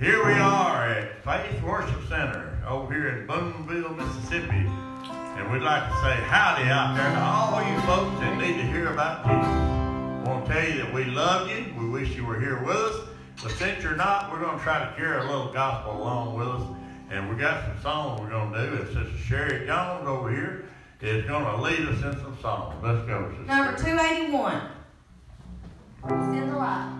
Here we are at Faith Worship Center over here in Booneville, Mississippi. And we'd like to say howdy out there to all you folks that need to hear about Jesus. I want to tell you that we love you. We wish you were here with us. But since you're not, we're going to try to carry a little gospel along with us. And we got some songs we're going to do. And Sister Sherry Jones over here is going to lead us in some songs. Let's go, Sister Number 281. Send the light.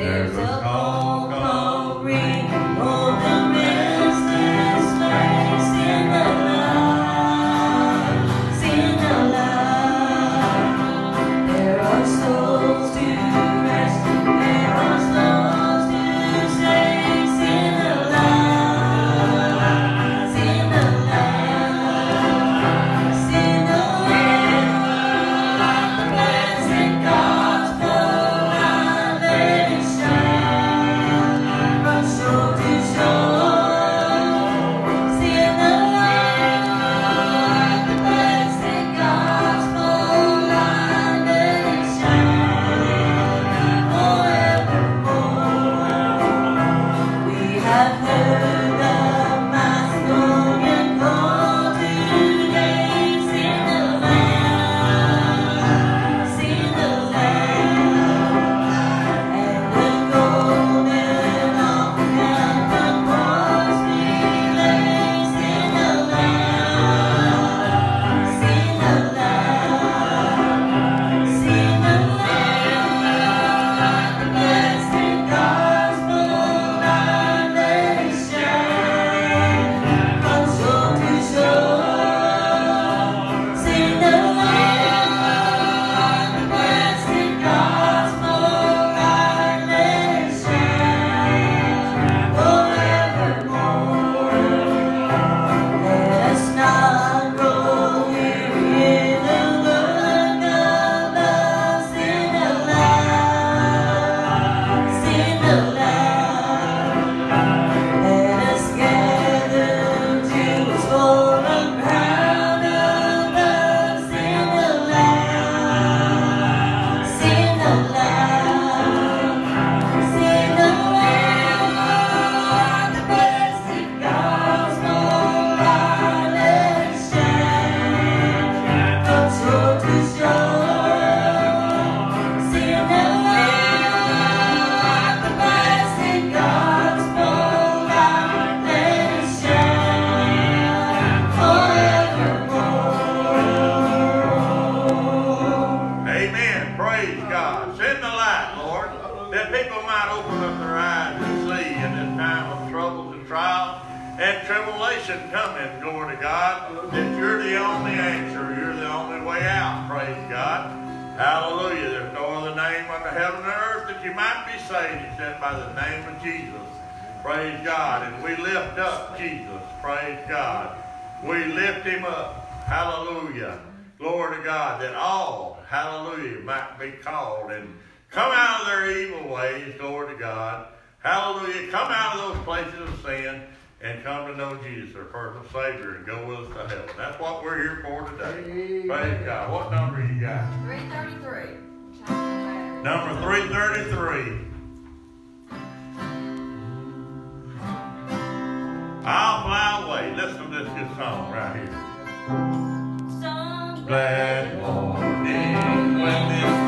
There's a call God. And we lift up Jesus. Praise God. We lift him up. Hallelujah. Glory to God that all, hallelujah, might be called and come out of their evil ways. Glory to God. Hallelujah. Come out of those places of sin and come to know Jesus, their personal Savior, and go with us to heaven. That's what we're here for today. Praise God. What number you got? 333. Number 333. I'll fly away. Listen to this song right here. Glad morning when this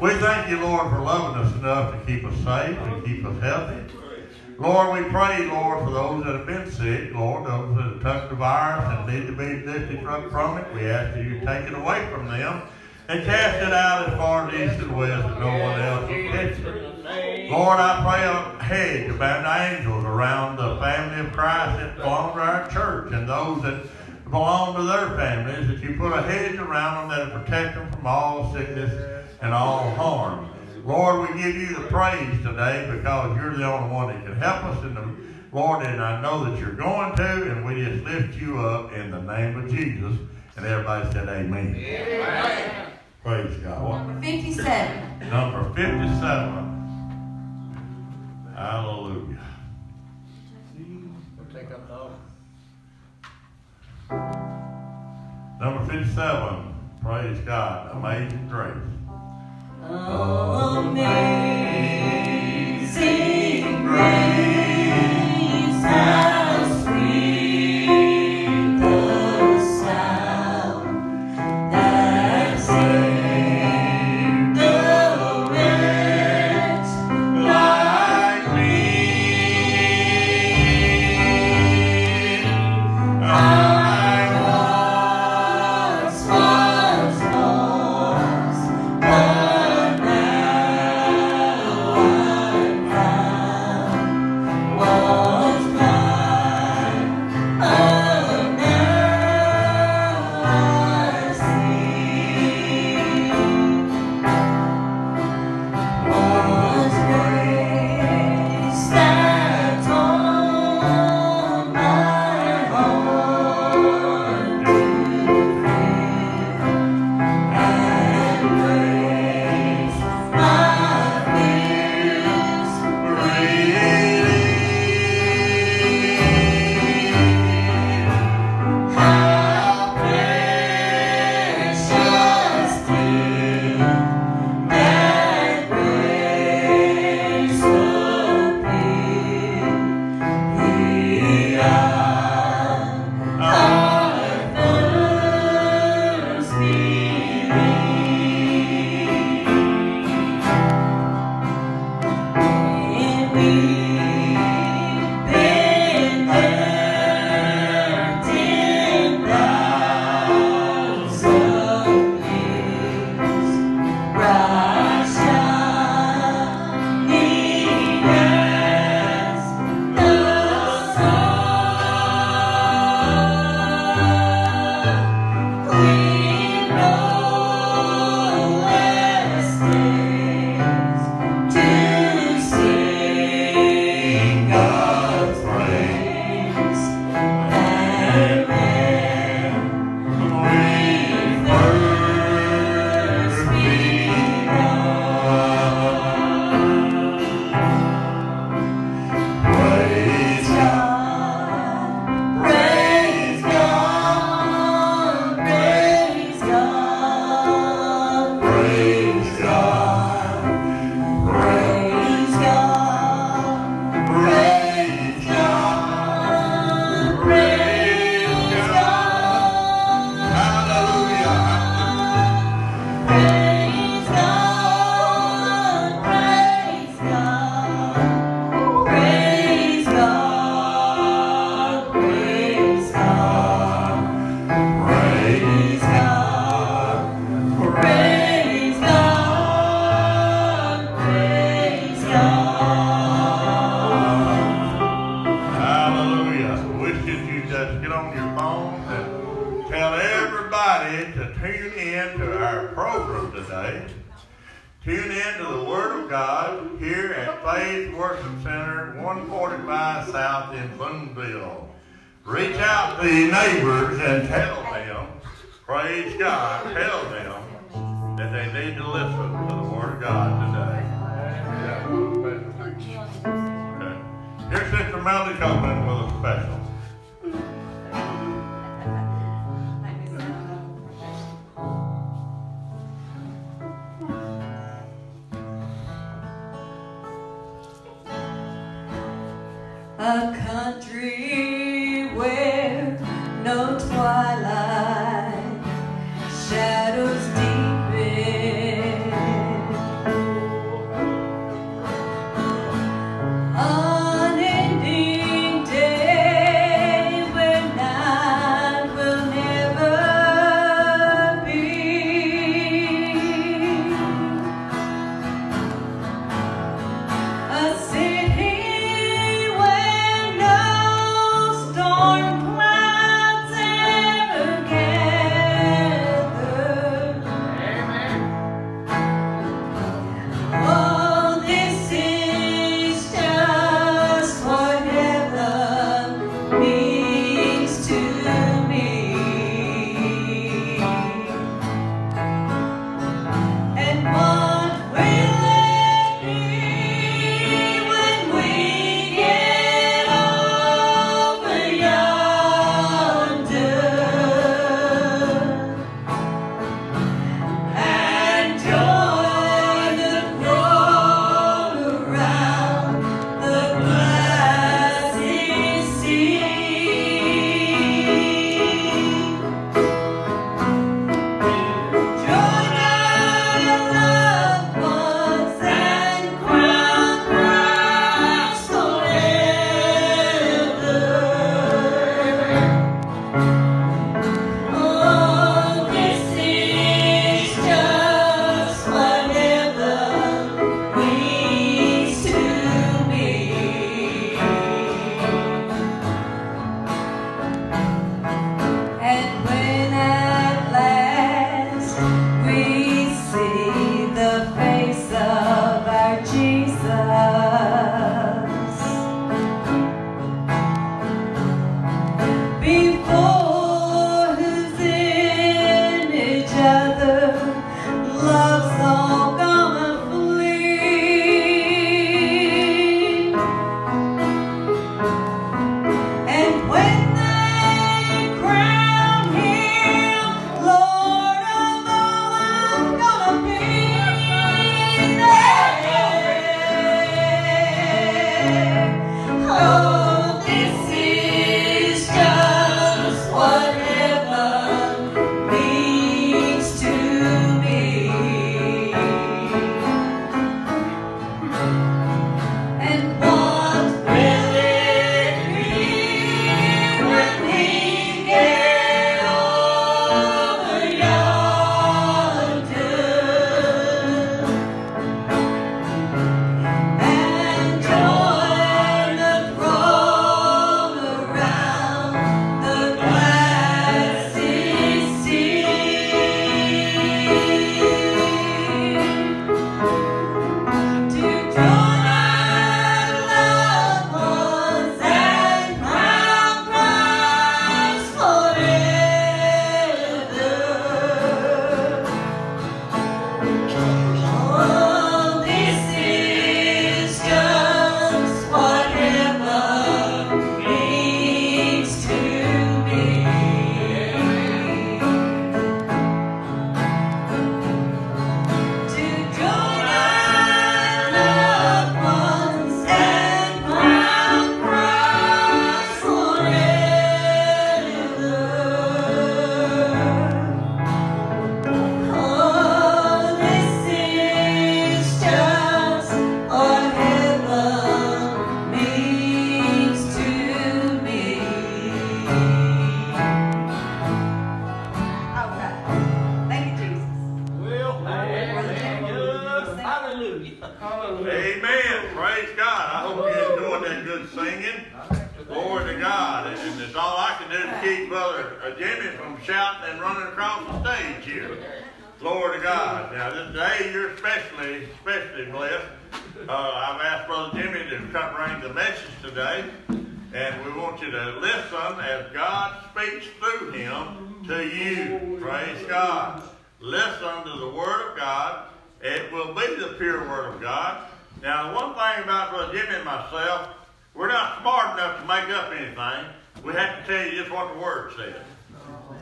We thank you, Lord, for loving us enough to keep us safe and keep us healthy. Lord, we pray, Lord, for those that have been sick, Lord, those that have touched the virus and need to be lifted from it. We ask that you take it away from them and cast it out as far as east and west that no one else will catch it. Lord, I pray a hedge about angels around the family of Christ that belong to our church and those that belong to their families, that you put a hedge around them that will protect them from all sickness and all harm. Lord, we give you the praise today because you're the only one that can help us in the Lord, and I know that you're going to, and we just lift you up in the name of Jesus. And everybody said amen. Amen. Praise God. Number 57. Number 57. Hallelujah. We'll take up the offering. Number 57. Praise God. Amazing grace. Amazing grace,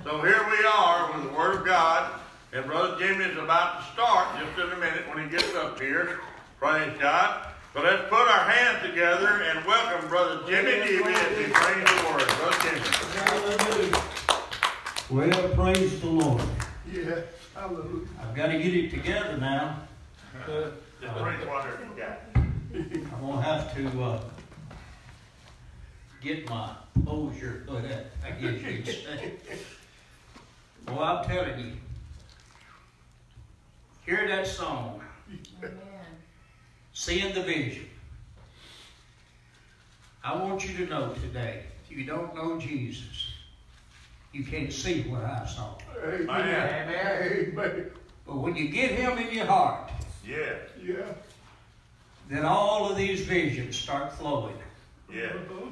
So here we are with the Word of God, and Brother Jimmy is about to start just in a minute when he gets up here. Praise God. So let's put our hands together and welcome Brother Jimmy Deavy as he brings the word. Brother Jimmy. Hallelujah. Well, praise the Lord. Yeah, hallelujah. I've got to get it together now. Just drink water if you got. I'm gonna have to uh, get my posture put up. I guess you'd say. Well, I'm telling you, hear that song, Amen. seeing the vision. I want you to know today, if you don't know Jesus, you can't see what I saw. Amen. Amen. Amen. But when you get Him in your heart, Yeah, Yeah. then all of these visions start flowing. yeah. Uh-huh.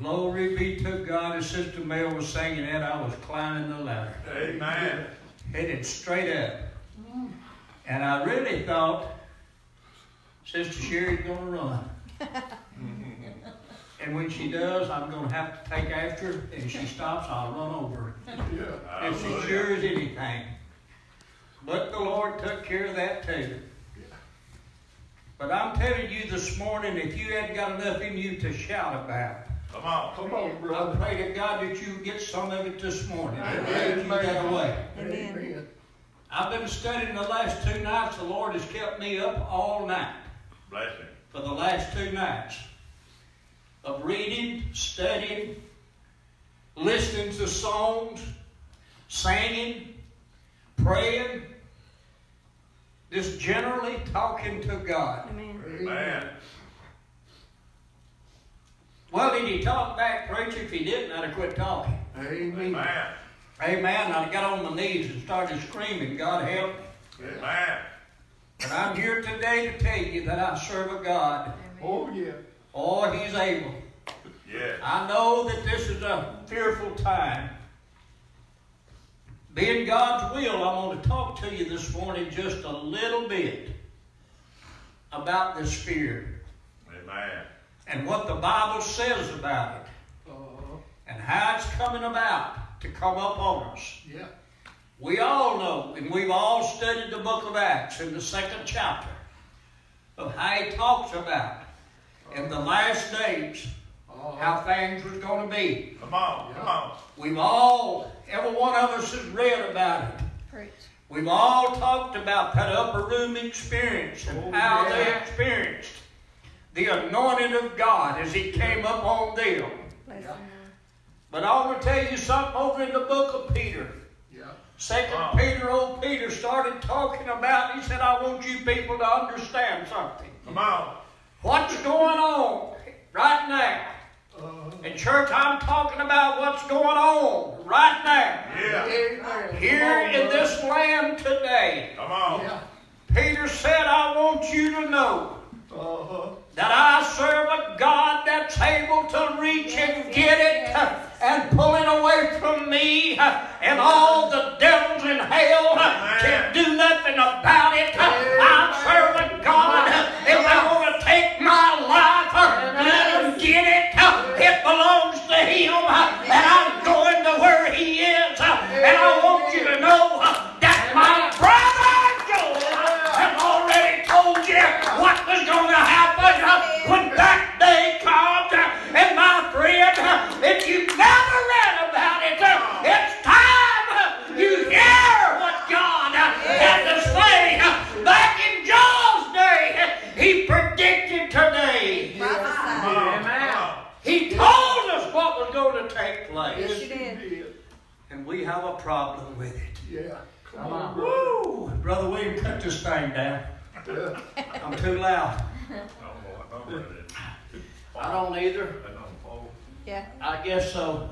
Glory be to God, as Sister Mel was singing that, I was climbing the ladder, Amen. headed straight up. And I really thought Sister Sherry's gonna run. and when she does, I'm gonna have to take after her, and if she stops, I'll run over her. Yeah. It's as sure as anything. But the Lord took care of that too. But I'm telling you this morning, if you hadn't got enough in you to shout about, Come on. Come on, brother. I pray to God that you get some of it this morning. I Amen. pray you that away. Amen. I've been studying the last two nights. The Lord has kept me up all night Bless him. for the last two nights of reading, studying, listening to songs, singing, praying, just generally talking to God. Amen. Well, did he talk back, preacher? If he didn't, I'd have quit talking. Amen. Amen. Amen. I got on my knees and started screaming, God help me. Amen. And I'm here today to tell you that I serve a God. Oh, yeah. Oh, He's able. Yeah. I know that this is a fearful time. Being God's will, I'm going to talk to you this morning just a little bit about this fear Amen. And what the Bible says about it Uh, and how it's coming about to come up on us. yeah. We all know, and we've all studied the book of Acts in the second chapter of how he talks about in the last days Uh, how things was going to be. Come on. Come on. We've all, every one of us has read about it. Preach. We've all talked about that upper room experience and Oh, how they yeah. experienced the anointing of God as He came up on them. Yeah. But I want to tell you something over in the book of Peter. yeah. Second Wow. Peter, old Peter started talking about, he said, I want you people to understand something. Come on. What's going on right now? Uh, In church, I'm talking about what's going on right now. Yeah. Here on, in this land today. Come on. Yeah. Peter said, I want you to know Uh-huh. That I serve a God that's able to reach and get it and pull it away from me, and all the devils in hell can't do nothing about it. I serve a God, if they want to take my life, uh, let them get it. Uh, It belongs to Him, uh, and I'm going to where He is. And I want you to know that my brother Joel has already told you what was going to happen uh, when that day comes. uh, And my friend, uh, if you've never read about it, uh, it's time uh, you hear what God uh, had to say. Uh, Back in Joel's day, uh, he predicted today. Prophesy. Come on. Amen. Come on. He told us what was going to take place. Yes, you you did. did. And we have a problem with it. Yeah. Come Come on, on. brother. Woo! Brother William, cut this thing down. Yeah. I'm too loud. No more. No more. I don't either. I don't fall. Yeah. I guess so.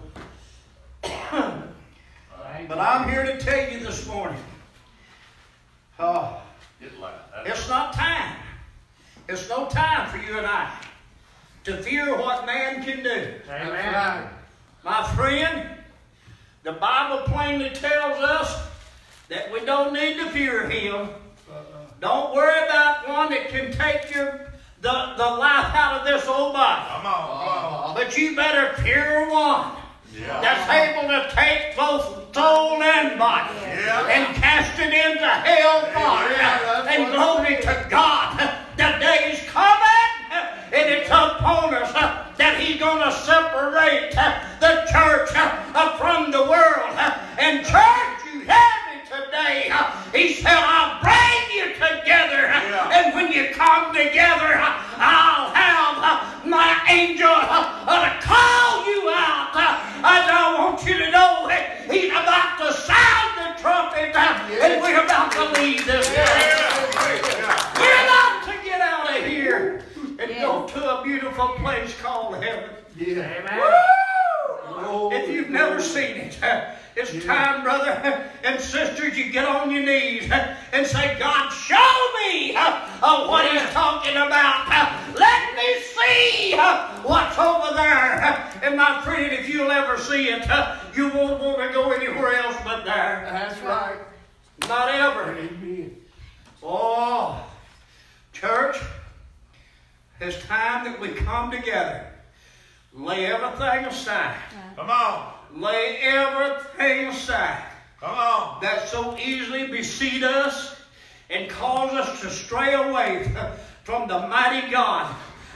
But. I'm here to tell you this morning. Oh, Get loud. It's not time. It's no time for you and I to fear what man can do. Amen. My friend, the Bible plainly tells us that we don't need to fear him. Uh-uh. Don't worry about one that can take your the, the life out of this old body. Come on, uh, But you better fear one. Yeah. That's able to take both soul and body yeah. and cast it into hell fire. Yeah, and glory to God. The day is coming and it's upon us that he's going to separate the church from the world. And church, you have today. He said, I'll bring you together. Yeah. And when you come together, I'll have my angel uh, to call you out. And I want you to know that he's about to sound the trumpet. Yes. And we're about to leave this. Yeah. We're about to get out of here and go to a beautiful place called heaven. Yeah. Amen. Woo! Oh, if you've never seen it, it's time, brother and sisters, you get on your knees and say, God, show me uh, what He's talking about. Let me see uh, what's over there. And my friend, if you'll ever see it, uh, you won't want to go anywhere else but there. That's right. Not ever. Amen. Oh, church, it's time that we come together. Lay everything aside. Come on. Lay everything aside Come on. That so easily beseed us and cause us to stray away from the mighty God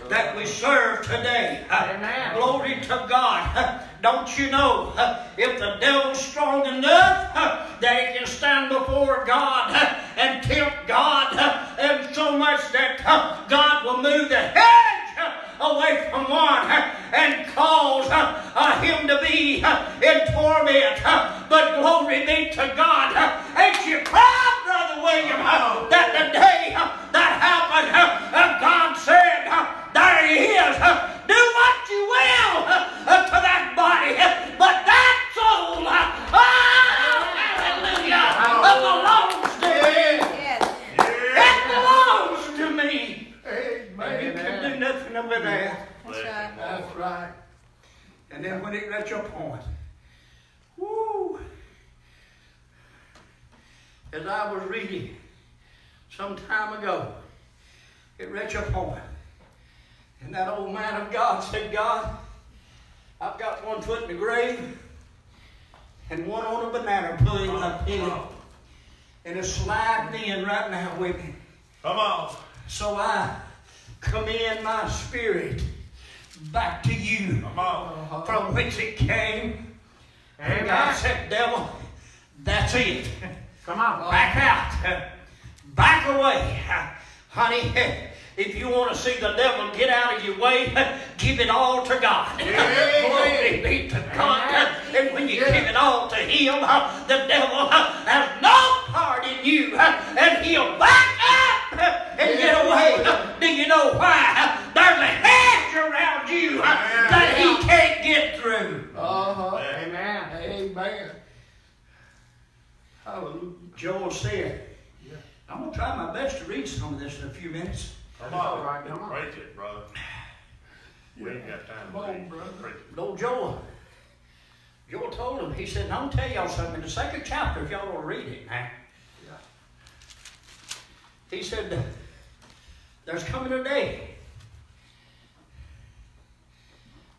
that we serve today. Amen. Glory to God. Don't you know if the devil's strong enough that he can stand before God and tempt God and so much that God will move the hedge away from one and cause uh, him to be in torment. But glory be to God. Ain't you proud, Brother William, that the day that happened, God said, There he is. Do what you will uh, to that body, but that soul, oh, hallelujah, belongs to me. Yes. It belongs to me. Amen. You can do nothing over there. That's right. That's right. And then when it reached a point, woo, as I was reading some time ago, it reached a point, and that old man of God said, God, I've got one foot in the grave and one on a banana pulling up in and it's sliding in right now with me. Come on. So I commend my spirit back to you from which it came. And God said, devil, that's it. Come on. Back out. Back away. Honey, if you want to see the devil get out of your way, give it all to God. Glory be to God. And when you give it all to Him, the devil has no part in you. And he'll back up and get away. Do you know why? There's a hedge around you that he can't get through. Uh-huh. Amen. Amen. Hallelujah. Joel said, I'm going to try my best to read some of this in a few minutes. Come on. right, come on. Preach it, brother. We ain't got time Come to on, read. brother. Preach it. Old Joel, Joel told him, he said, I'm going to tell y'all something in the second chapter if y'all will read it now. Yeah. He said, there's coming a day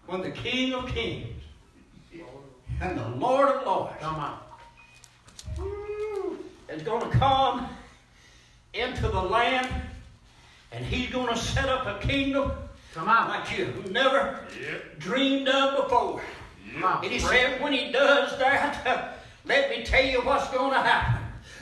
when the King of Kings and the Lord of Lords Come on. is going to come into the land and he's going to set up a kingdom Come on. like you never Yep. dreamed of before. Come on. And he said, when he does that, let me tell you what's going to happen.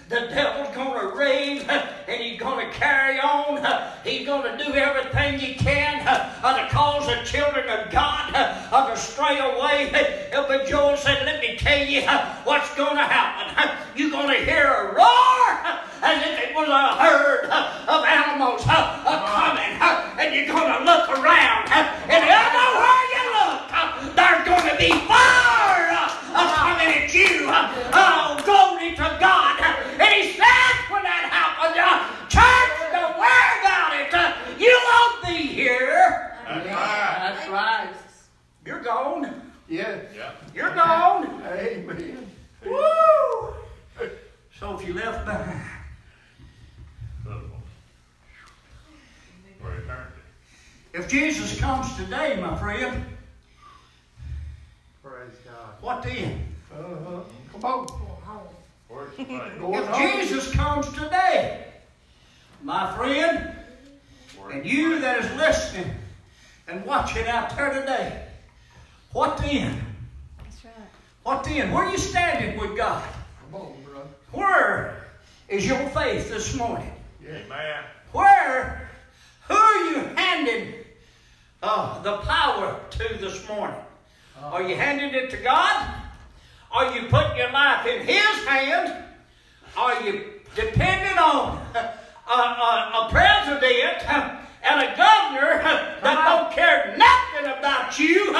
The devil's going to rave and he's going to carry on. He's going to do everything he can uh, to cause the children of God uh, to stray away. But Joel said, let me tell you what's going to happen. You're going to hear a roar as if it was a herd of animals uh, uh, coming. uh, And you're going to look around. uh, And everywhere you look, uh, there's going to be fire uh, uh, coming at you. Oh, glory to God. And he said when that happens, uh, church, don't worry about it. Uh, You won't be here. That's right. That's right. You're gone. Yes. Yeah. You're gone. Amen. Woo! So if you left behind, Good one. For if Jesus comes today, my friend, Praise God. what then? Uh-huh. Come on. If Jesus comes today, my friend, and you that is listening and watching out there today, what then? That's right. What then? Where are you standing with God? Come on, brother. Where is your faith this morning? Amen. Where? Who are you handing uh, the power to this morning? Uh, Are you handing it to God? Are you putting your life in His hands? Are you depending on a, a, a president and a governor that don't care nothing about you?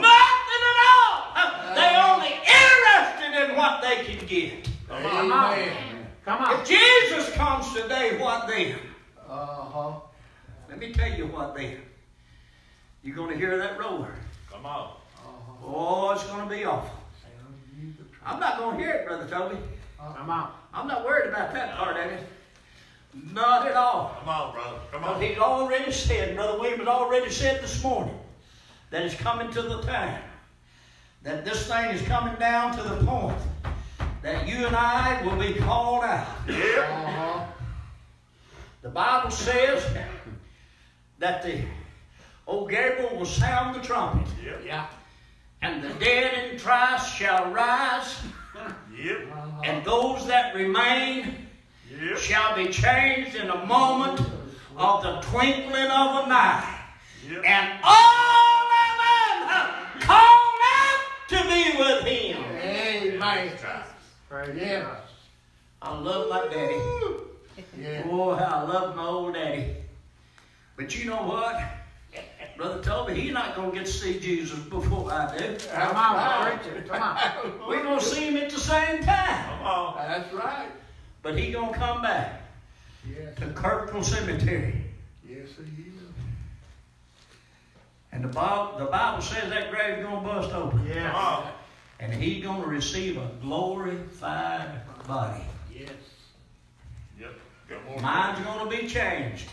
Nothing at all. They only interested in what they can get. Come on. Come on. If Jesus comes today, what then? Uh-huh. Let me tell you what then. You're going to hear that roar. Come on. Oh, it's going to be awful. I'm not going to hear it, Brother Toby. Come on. I'm not worried about that part of it. Not at all. Come on, brother. Come Because on. he's already said, Brother William has already said this morning, that it's coming to the time that this thing is coming down to the point that you and I will be called out. Yep. Uh-huh. The Bible says that the old Gabriel will sound the trumpet, Yep. Yeah. And the dead in Christ shall rise, Yep. and those that remain Yep. shall be changed in a moment of the twinkling of an eye. Yep. And all of them called out to be with him. Amen. Praise Yeah. God. I love my daddy. Yeah. Boy, how I love my old daddy. But you know what? Brother Toby, he's not going to get to see Jesus before I do. Come on, preacher. Come on. We're going to see him at the same time. Come on. That's right. But he going to come back Yes. to Kirkland Cemetery. Yes, he is. And the Bible, the Bible says that grave's going to bust open. Come Yeah. on. And he's going to receive a glorified body. Yes. Yep. Got more. Mine's going to be changed.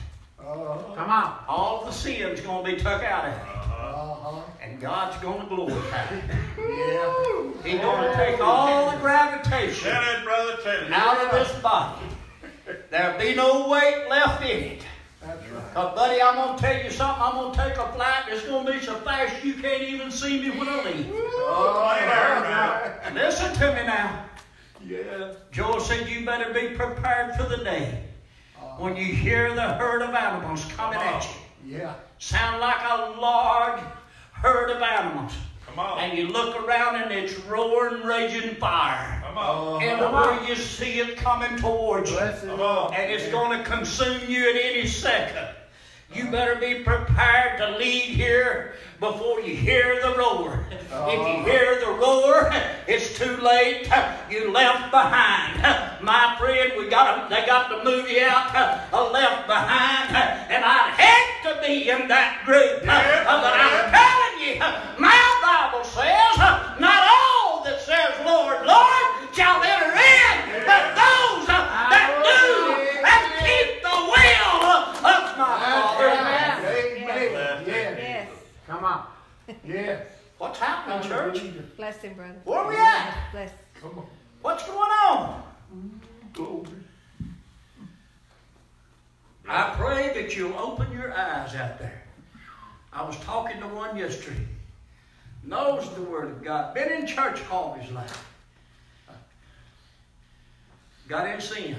Uh-huh. Come on. All the sin's going to be took out of it. Uh-huh. And God's going to glorify it. Yeah. He's going to take all the gravitation Tell it, brother. Tell out of this body. There'll be no weight left in it. That's right. Cause buddy, I'm gonna tell you something. I'm gonna take a flight. It's gonna be so fast you can't even see me when I leave. Oh, yeah. Listen to me now. Yeah. Joel said you better be prepared for the day when you hear the herd of animals coming at you. Yeah. Sound like a large herd of animals. Come on. And you look around and it's roaring, raging fire. Come on. Everywhere you see it coming towards you. Bless Come on. and it's going to consume you at any second. You better be prepared to leave here before you hear the roar. If you hear the roar, it's too late. You left behind. My friend, we got a, they got the movie out, uh, Left Behind, and I'd hate to be in that group. But I'm telling you, my Bible says, not all that says, Lord, Lord, shall enter in, but those uh, that do and keep the will of my Father. Amen. Amen. Yes. Come on. Yeah. What's happening, church? Bless him, brother. Where we at? Bless. Come on. What's going on? Glory. I pray that you'll open your eyes out there. I was talking to one yesterday. Knows the Word of God. Been in church all his life. Got in sin.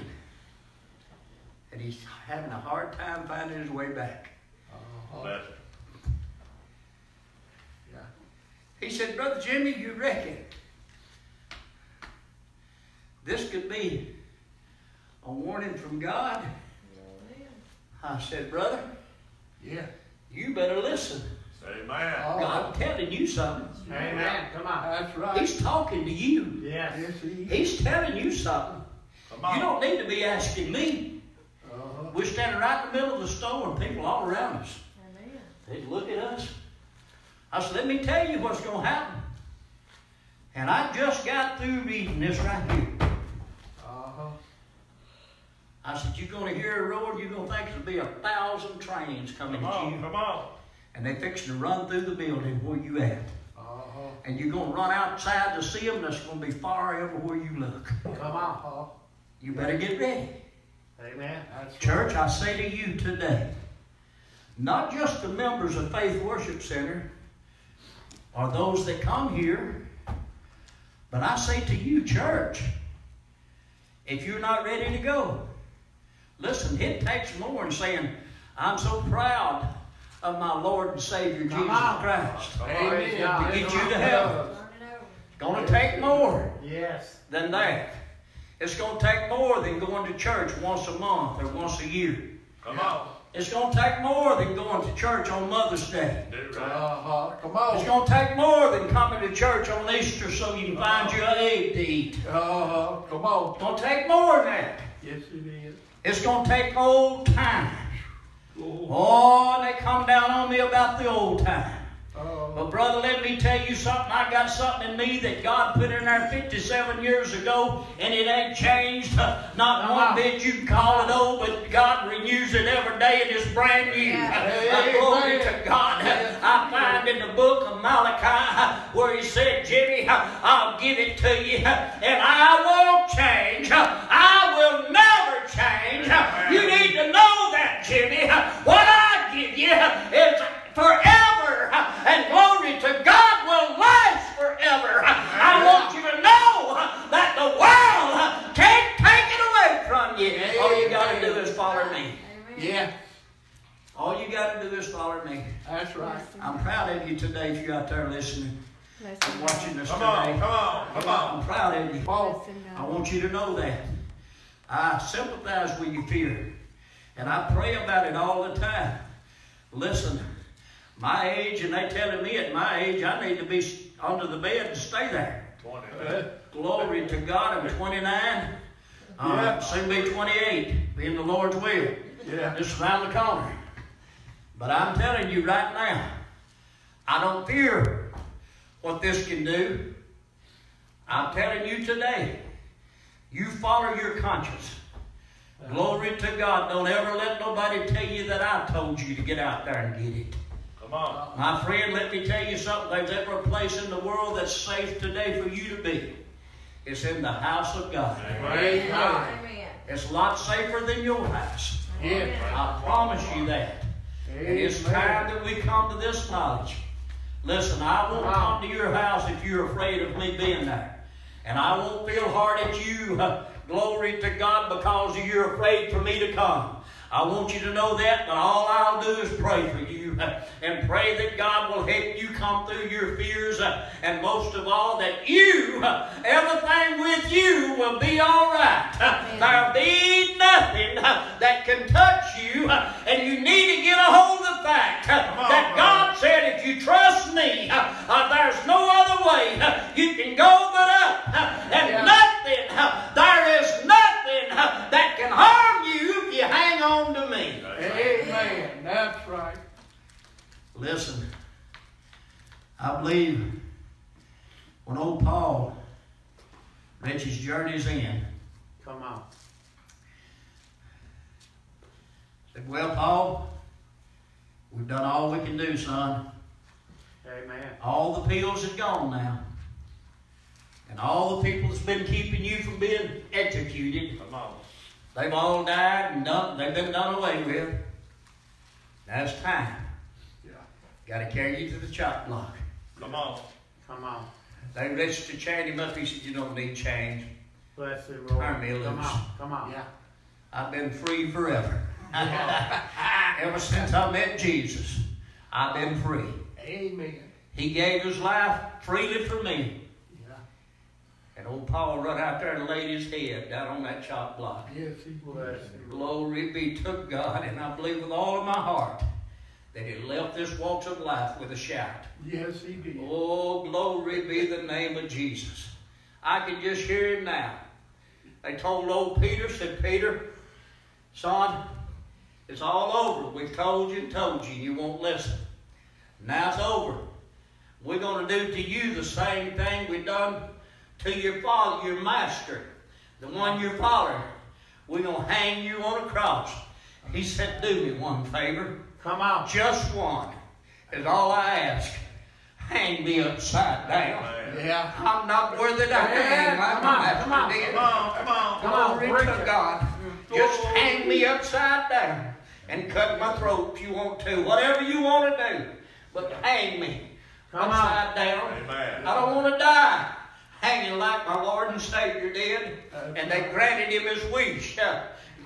And he's having a hard time finding his way back. Uh-huh. Bless it. Yeah. He said, Brother Jimmy, you reckon this could be a warning from God? I said, Brother, Yeah. you better listen. Amen. Oh. God's telling you something. Amen. Come on. That's right. He's talking to you. Yes. Yes, he is. He's telling you something. Come You don't need to be asking me. Uh-huh. We're standing right in the middle of the store and people all around us. Amen. They look at us. I said, let me tell you what's going to happen. And I just got through reading this right here. Uh-huh. I said, you're going to hear a roar, you're going to think there'll be a thousand trains coming Come at on. you. Come on. And they're fixing to run through the building where you at. Uh-huh. And you're going to run outside to see them. that's going to be fire everywhere you look. Come on. Uh-huh. You better get ready. Amen. That's right. Church, I say to you today, not just the members of Faith Worship Center or those that come here, but I say to you, church, if you're not ready to go, listen, it takes more than saying, I'm so proud of my Lord and Savior Come Jesus on. Christ. Amen. To get you to heaven. Turn it over. It's going to take more Yes. than that. It's going to take more than going to church once a month or once a year. Come on. It's going to take more than going to church on Mother's Day. Right. Uh-huh. Come on. It's going to take more than coming to church on Easter so you can find you an egg to eat. Uh-huh. Come on. It's going to take more than that. Yes, it is. It's going to take old times. Oh, they come down on me about the old time. But brother, let me tell you something. I got something in me that God put in there 57 years ago, and it ain't changed. Not one bit. You call it old, but God renews it every day, and it's brand new. Uh, Glory to God. I find in the book of Malachi where He said, "Jimmy, I'll give it to you, and I won't change. I will never change. You need to know that, Jimmy. What I give you is forever, and glory to God will last forever. I want you to know that the world can't take it away from you. All you got to do is follow me. Amen. yeah, All you got to do is follow me. that's right. I'm proud of you today if you're out there listening Bless and him, watching us Come on. today. Come on. Come on. I'm proud of you. Come on. I want you to know that. I sympathize with your fear. And I pray about it all the time. Listen, my age, and they telling me at my age I need to be under the bed and stay there. 20 Glory to God, I'm 29. Uh, Yeah. Soon be 28, being the Lord's will. Yeah. Just around the corner. But I'm telling you right now, I don't fear what this can do. I'm telling you today, you follow your conscience. Glory to God. Don't ever let nobody tell you that I told you to get out there and get it. Come on. My friend, let me tell you something. There's ever a place in the world that's safe today for you to be. It's in the house of God. Praise God. Amen. It's a lot safer than your house. Yeah. I promise you that. And it's time that we come to this knowledge. Listen, I won't come to your house if you're afraid of me being there. And I won't feel hard at you, uh, glory to God, because you're afraid for me to come. I want you to know that, but all I'll do is pray for you and pray that God will help you come through your fears, and most of all, that you, everything with you will be all right. There'll be nothing that can touch you, and you need to get a hold of the fact Come on, that. God said, if you trust me, uh, there's no other way. You can go but up, and Yeah. nothing, there is nothing that can harm you if you hang on to me. Amen. That's right. Listen, I believe when old Paul reached his journey's end, Come on. said, Well, Paul, we've done all we can do, son. Amen. All the pills is gone now. And all the people that's been keeping you from being executed, Come on. they've all died and done, they've been done away with. Now it's time. Yeah. Got to carry you to the chop block. Come on. Come on. They reached to chain him up. He said, You don't need change. Bless the Lord. Turn me loose. Come on. Come on. Yeah. I've been free forever. Ever since I met Jesus, I've been free. Amen. He gave his life freely for me. Yeah. And old Paul run out there and laid his head down on that chop block. Yes, he Bless was. Glory be to God, and I believe with all of my heart that he left this walks of life with a shout. Yes, he did. Oh, glory be the name of Jesus. I can just hear him now. They told old Peter, said, Peter, son, it's all over. We've told you and told you, you won't listen. Now it's over. We're going to do to you the same thing we done to your father, your master, the one you're following. We're going to hang you on a cross. He said, do me one favor. Come on. Just one is all I ask. Hang me upside down. Amen. Yeah. I'm not worthy to hang like come my on, master come on, did. Come on. Come on. Come on, Glory to preacher. God. Just hang me upside down and cut my throat if you want to. Whatever you want to do. But hang me Come on. upside down. Amen. I don't want to die hanging like my Lord and Savior did. And they granted him his wish.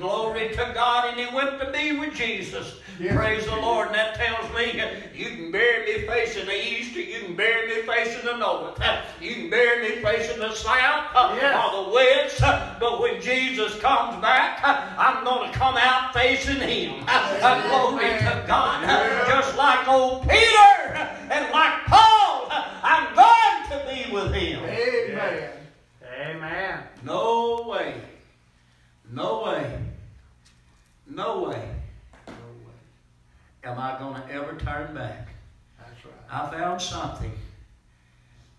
Glory to God, and he went to be with Jesus. Yes. Praise the Lord. And that tells me you can bury me facing the east, or you can bury me facing the north. You can bury me facing the south uh, Yes. or the west. Uh, but when Jesus comes back, uh, I'm going to come out facing him. Glory to God. Just like old Peter and like Paul, I'm going to be with him. Amen. Amen. No way. No way. No way am I going to ever turn back. That's right. I found something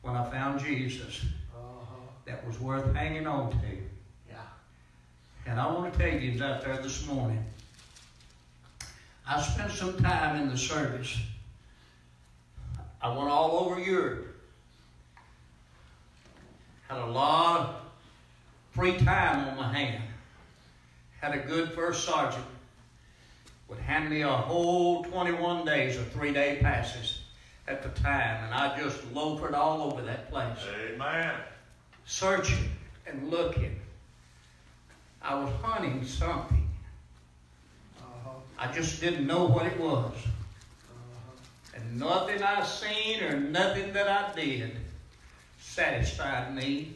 when I found Jesus Uh-huh. that was worth hanging on to. Yeah. And I want to tell you out there this morning, I spent some time in the service. I went all over Europe. Had a lot of free time on my hand. Had a good first sergeant. Would hand me a whole 21 days of three day passes at the time. And I just loafed all over that place Amen. searching and looking. I was hunting something. Uh-huh. I just didn't know what it was. Uh-huh. And nothing I seen or nothing that I did satisfied me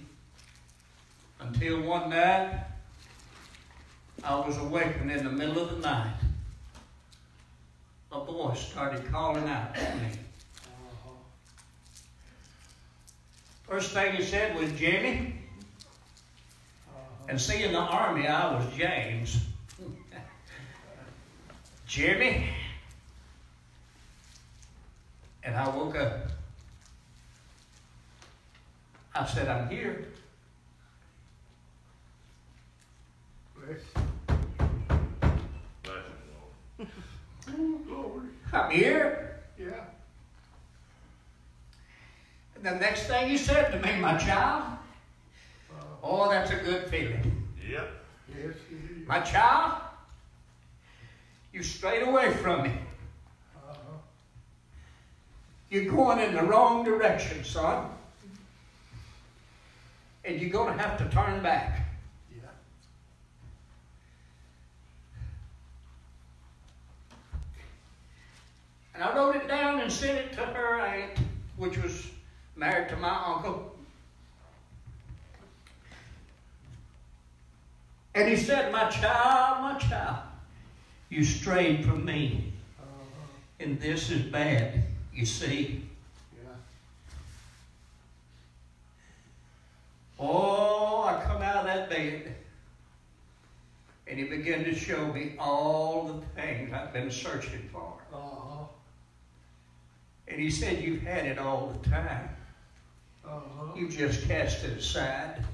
until one night I was awakened in the middle of the night. A voice started calling out to me. Uh-huh. First thing he said was, Jimmy. And see, in the army, I was James. Jimmy. And I woke up. I said, I'm here. Bless Bless you, Lord. you, Lord. I'm here. Yeah. And the next thing he said to me, my child, oh, that's a good feeling. Yep. yes, it is. My child, you strayed away from me. Uh-huh. You're going in the wrong direction, son. And you're going to have to turn back. Yeah. And I wrote it down and sent it to her aunt, which was married to my uncle. And he said, My child, my child, you strayed from me. And this is bad, you see. Yeah. Oh, I come out of that bed. And he began to show me all the things I've been searching for. Uh-huh. And he said, You've had it all the time. Uh-huh. You just cast it aside.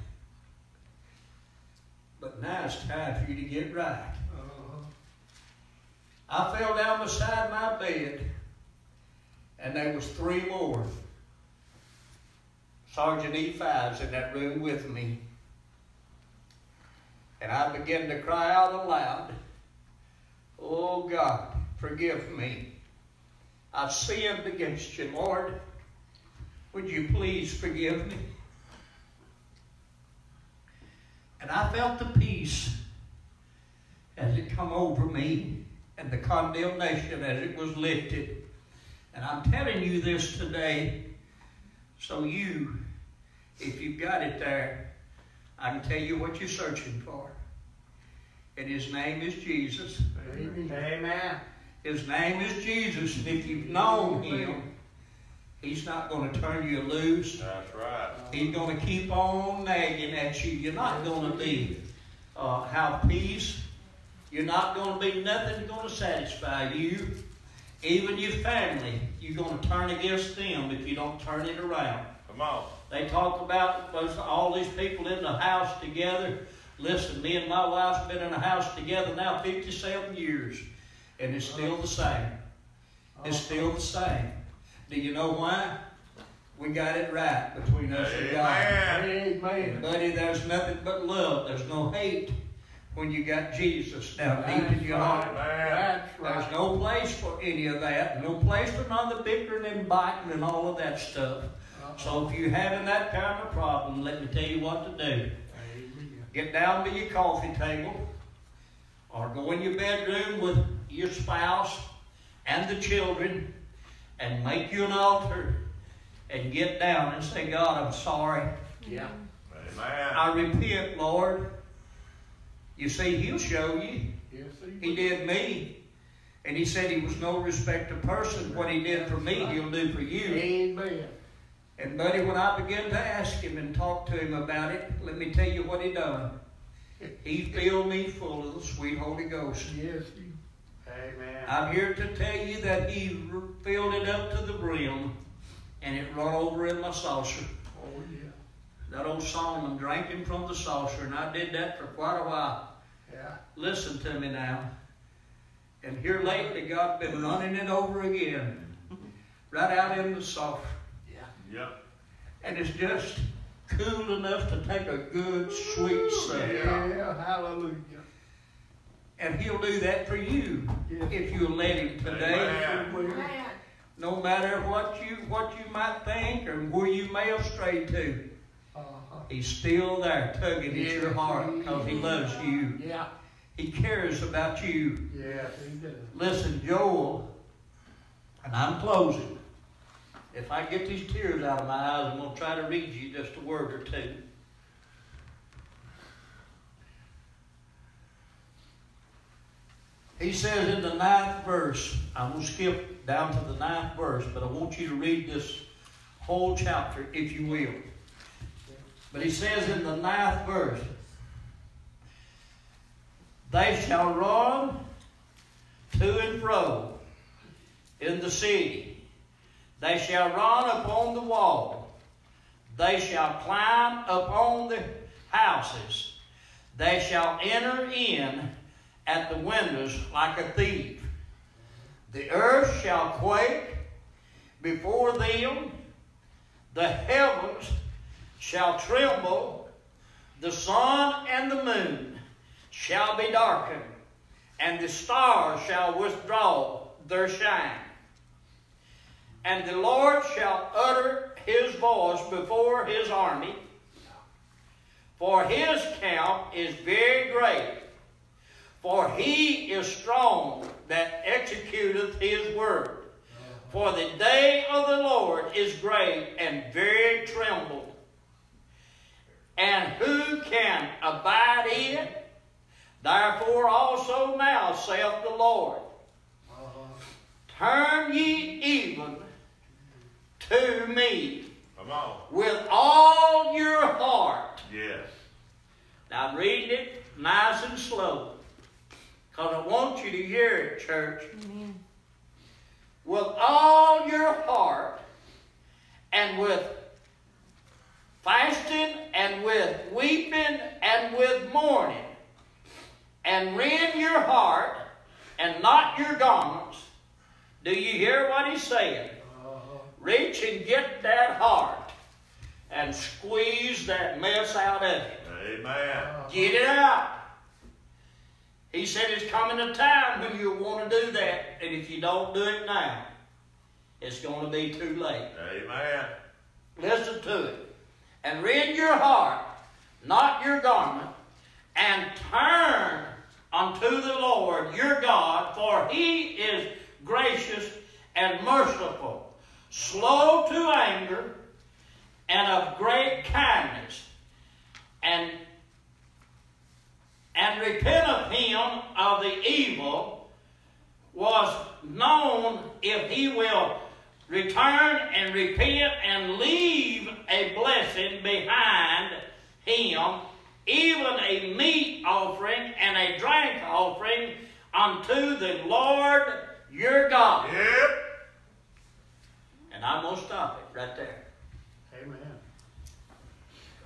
But now it's time for you to get right. Uh-huh. I fell down beside my bed, and there was three more Sergeant E5s in that room with me. And I began to cry out aloud, Oh God, forgive me. I've sinned against you, Lord. Would you please forgive me? And I felt the peace as it come over me and the condemnation as it was lifted. And I'm telling you this today so you, if you've got it there, I can tell you what you're searching for. And his name is Jesus. Amen. Amen. His name is Jesus. And if you've known him, he's not going to turn you loose. That's right. He's going to keep on nagging at you. You're not going to be uh, have peace. You're not going to be nothing going to satisfy you. Even your family, you're going to turn against them if you don't turn it around. Come on. They talk about most all these people in the house together. Listen, me and my wife's been in the house together now 57 years, and it's still the same. It's still the same. Do you know why? We got it right between us and God. Amen. Amen. Buddy, there's nothing but love. There's no hate when you got Jesus down deep in your heart. Amen. That's There's right. no place for any of that. No place for none of the bickering and biting and all of that stuff. Uh-huh. So if you're having that kind of problem, let me tell you what to do. Amen. Get down to your coffee table. or go in your bedroom with your spouse and the children and make you an altar and get down and say, God, I'm sorry. Yeah. Amen. I repent, Lord. You see, He'll show you. Yes, He he did me. And He said He was no respect of person. What He did for me, He'll do for you. Amen. And buddy, when I began to ask him and talk to him about it, let me tell you what he done. He filled me full of the sweet Holy Ghost. Yes, he. Amen. I'm here to tell you that he filled it up to the brim and it run over in my saucer. Oh, yeah. That old Solomon drinking from the saucer, and I did that for quite a while. Yeah. Listen to me now. And here lately, God's been running it over again, right out in the saucer. Yeah. Yep. And it's just cool enough to take a good, sweet sup. Yeah. Yeah, hallelujah. And he'll do that for you Yes. if you'll let him today. Amen. No matter what you what you might think or where you may have strayed to, Uh-huh. he's still there tugging at your heart because he loves you. Yeah. He cares about you. Yes, he does. Listen, Joel, and I'm closing. If I get these tears out of my eyes, I'm going to try to read you just a word or two. He says in the ninth verse, I'm going to skip down to the ninth verse, but I want you to read this whole chapter, if you will. But he says in the ninth verse, They shall run to and fro in the city. They shall run upon the wall. They shall climb upon the houses. They shall enter in at the windows like a thief. The earth shall quake before them. The heavens shall tremble. The sun and the moon shall be darkened and the stars shall withdraw their shine. And the Lord shall utter his voice before his army, for his count is very great. For he is strong that executeth his word. For the day of the Lord is great and very trembled. And who can abide in it? Therefore also now saith the Lord, Turn ye even to me with all your heart. Yes. Now I'm reading it nice and slow. Because I want you to hear it, church. Amen. With all your heart and with fasting and with weeping and with mourning. And rend your heart and not your garments. Do you hear what he's saying? Uh-huh. Reach and get that heart and squeeze that mess out of it. Amen. Get it out. He said it's coming a time when you'll want to do that, and if you don't do it now, it's going to be too late. Amen. Listen to it. And rend your heart, not your garment, and turn unto the Lord your God, for he is gracious and merciful, slow to anger, and of great kindness, and and repent of him of the evil was known if he will return and repent and leave a blessing behind him, even a meat offering and a drink offering unto the Lord your God. Yep. And I'm going to stop it right there. Amen.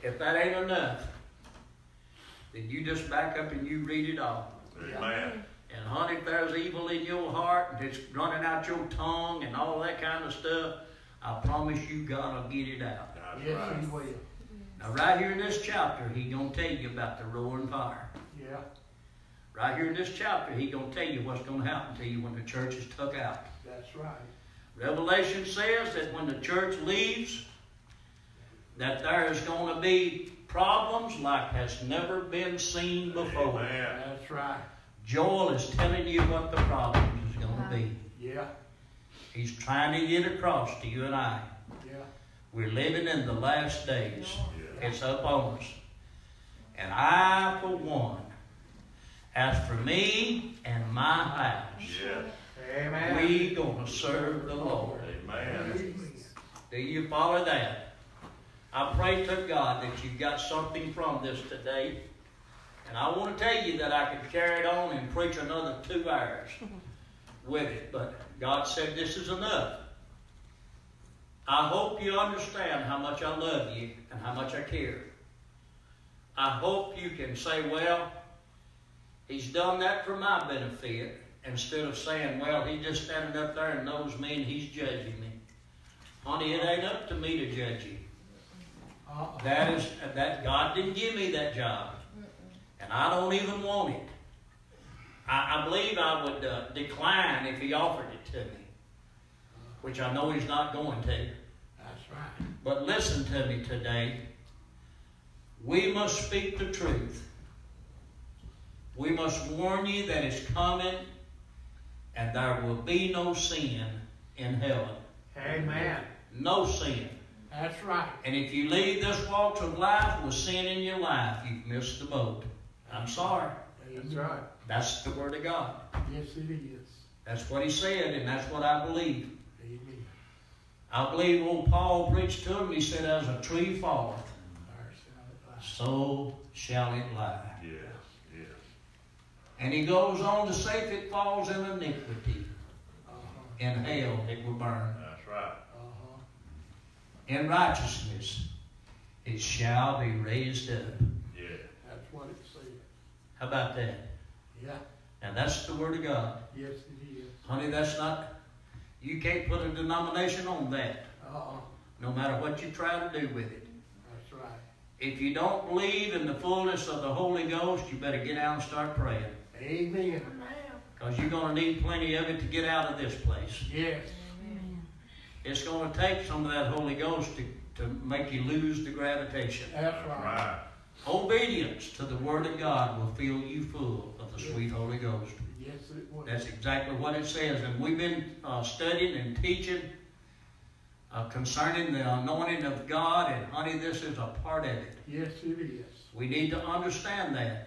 If that ain't enough, then you just back up and you read it all. Amen. And honey, if there's evil in your heart and it's running out your tongue and all that kind of stuff, I promise you God will get it out. That's Yes, right. he will. Now, right here in this chapter, he gonna tell you about the roaring fire. Yeah. Right here in this chapter, he gonna tell you what's gonna happen to you when the church is took out. That's right. Revelation says that when the church leaves, that there is gonna be problems like has never been seen before. Amen. That's right. Joel is telling you what the problem is going to be. Yeah, He's trying to get across to you and I. yeah. We're living in the last days. Yeah. It's up on us. And I, for one, as for me and my house, Yes. Amen. we gonna serve the Lord. Amen. Do you follow that? I pray to God that you got something from this today. And I want to tell you that I could carry it on and preach another two hours with it. But God said this is enough. I hope you understand how much I love you and how much I care. I hope you can say, well, he's done that for my benefit, instead of saying, well, he's just standing up there and knows me and he's judging me. Honey, it ain't up to me to judge you. That is that God didn't give me that job, and I don't even want it. I, I believe I would uh, decline if He offered it to me, which I know He's not going to. That's right. But listen to me today. We must speak the truth. We must warn you that it's coming, and there will be no sin in heaven. Amen. No sin. That's right. And if you leave this walk of life with sin in your life, you've missed the boat. I'm sorry. That's right. That's the Word of God. Yes, it is. That's what He said, and that's what I believe. Amen. I believe old Paul preached to him, he said, As a tree falleth, so shall it lie. Yes. Yes. And he goes on to say, If it falls in iniquity, Uh-huh. in hell it will burn. That's right. In righteousness it shall be raised up. Yeah. That's what it said. How about that? Yeah. Now that's the Word of God. Yes, it is. Honey, that's not, you can't put a denomination on that, Uh-uh. no matter what you try to do with it. That's right. If you don't believe in the fullness of the Holy Ghost, you better get out and start praying. Amen. Because you're going to need plenty of it to get out of this place. Yes. It's going to take some of that Holy Ghost to, to make you lose the gravitation. That's That's right. right. Obedience to the Word of God will fill you full of the sweet Holy Ghost. Yes, it was. That's exactly what it says. And we've been uh, studying and teaching uh, concerning the anointing of God, and honey, this is a part of it. Yes, it is. We need to understand that.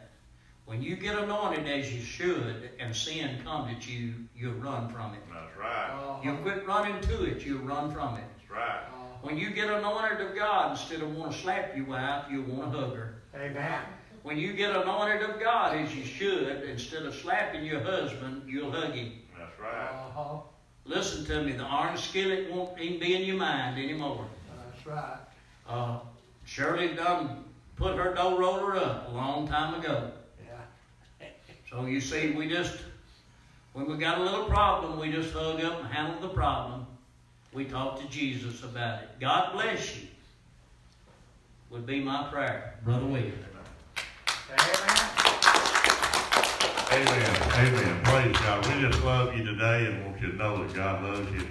When you get anointed as you should, and sin comes at you, you run from it. That's right. Uh-huh. You quit running to it, you run from it. That's right. Uh-huh. When you get anointed of God, instead of want to slap you out, you want to hug her. Amen. When you get anointed of God as you should, instead of slapping your husband, you'll hug him. That's right. Uh-huh. Listen to me, the iron skillet won't even be in your mind anymore. That's right. Uh, Shirley done put her dough roller up a long time ago. So you see, we just, when we got a little problem, we just hug up and handle the problem. We talk to Jesus about it. God bless you, would be my prayer. Brother William. Amen. Amen. Amen. Praise God. We just love you today and want you to know that God loves you.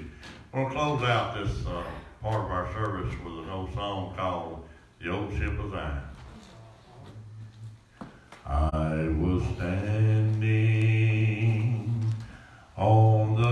We're going to close out this uh, part of our service with an old song called The Old Ship of Zion. I was standing on the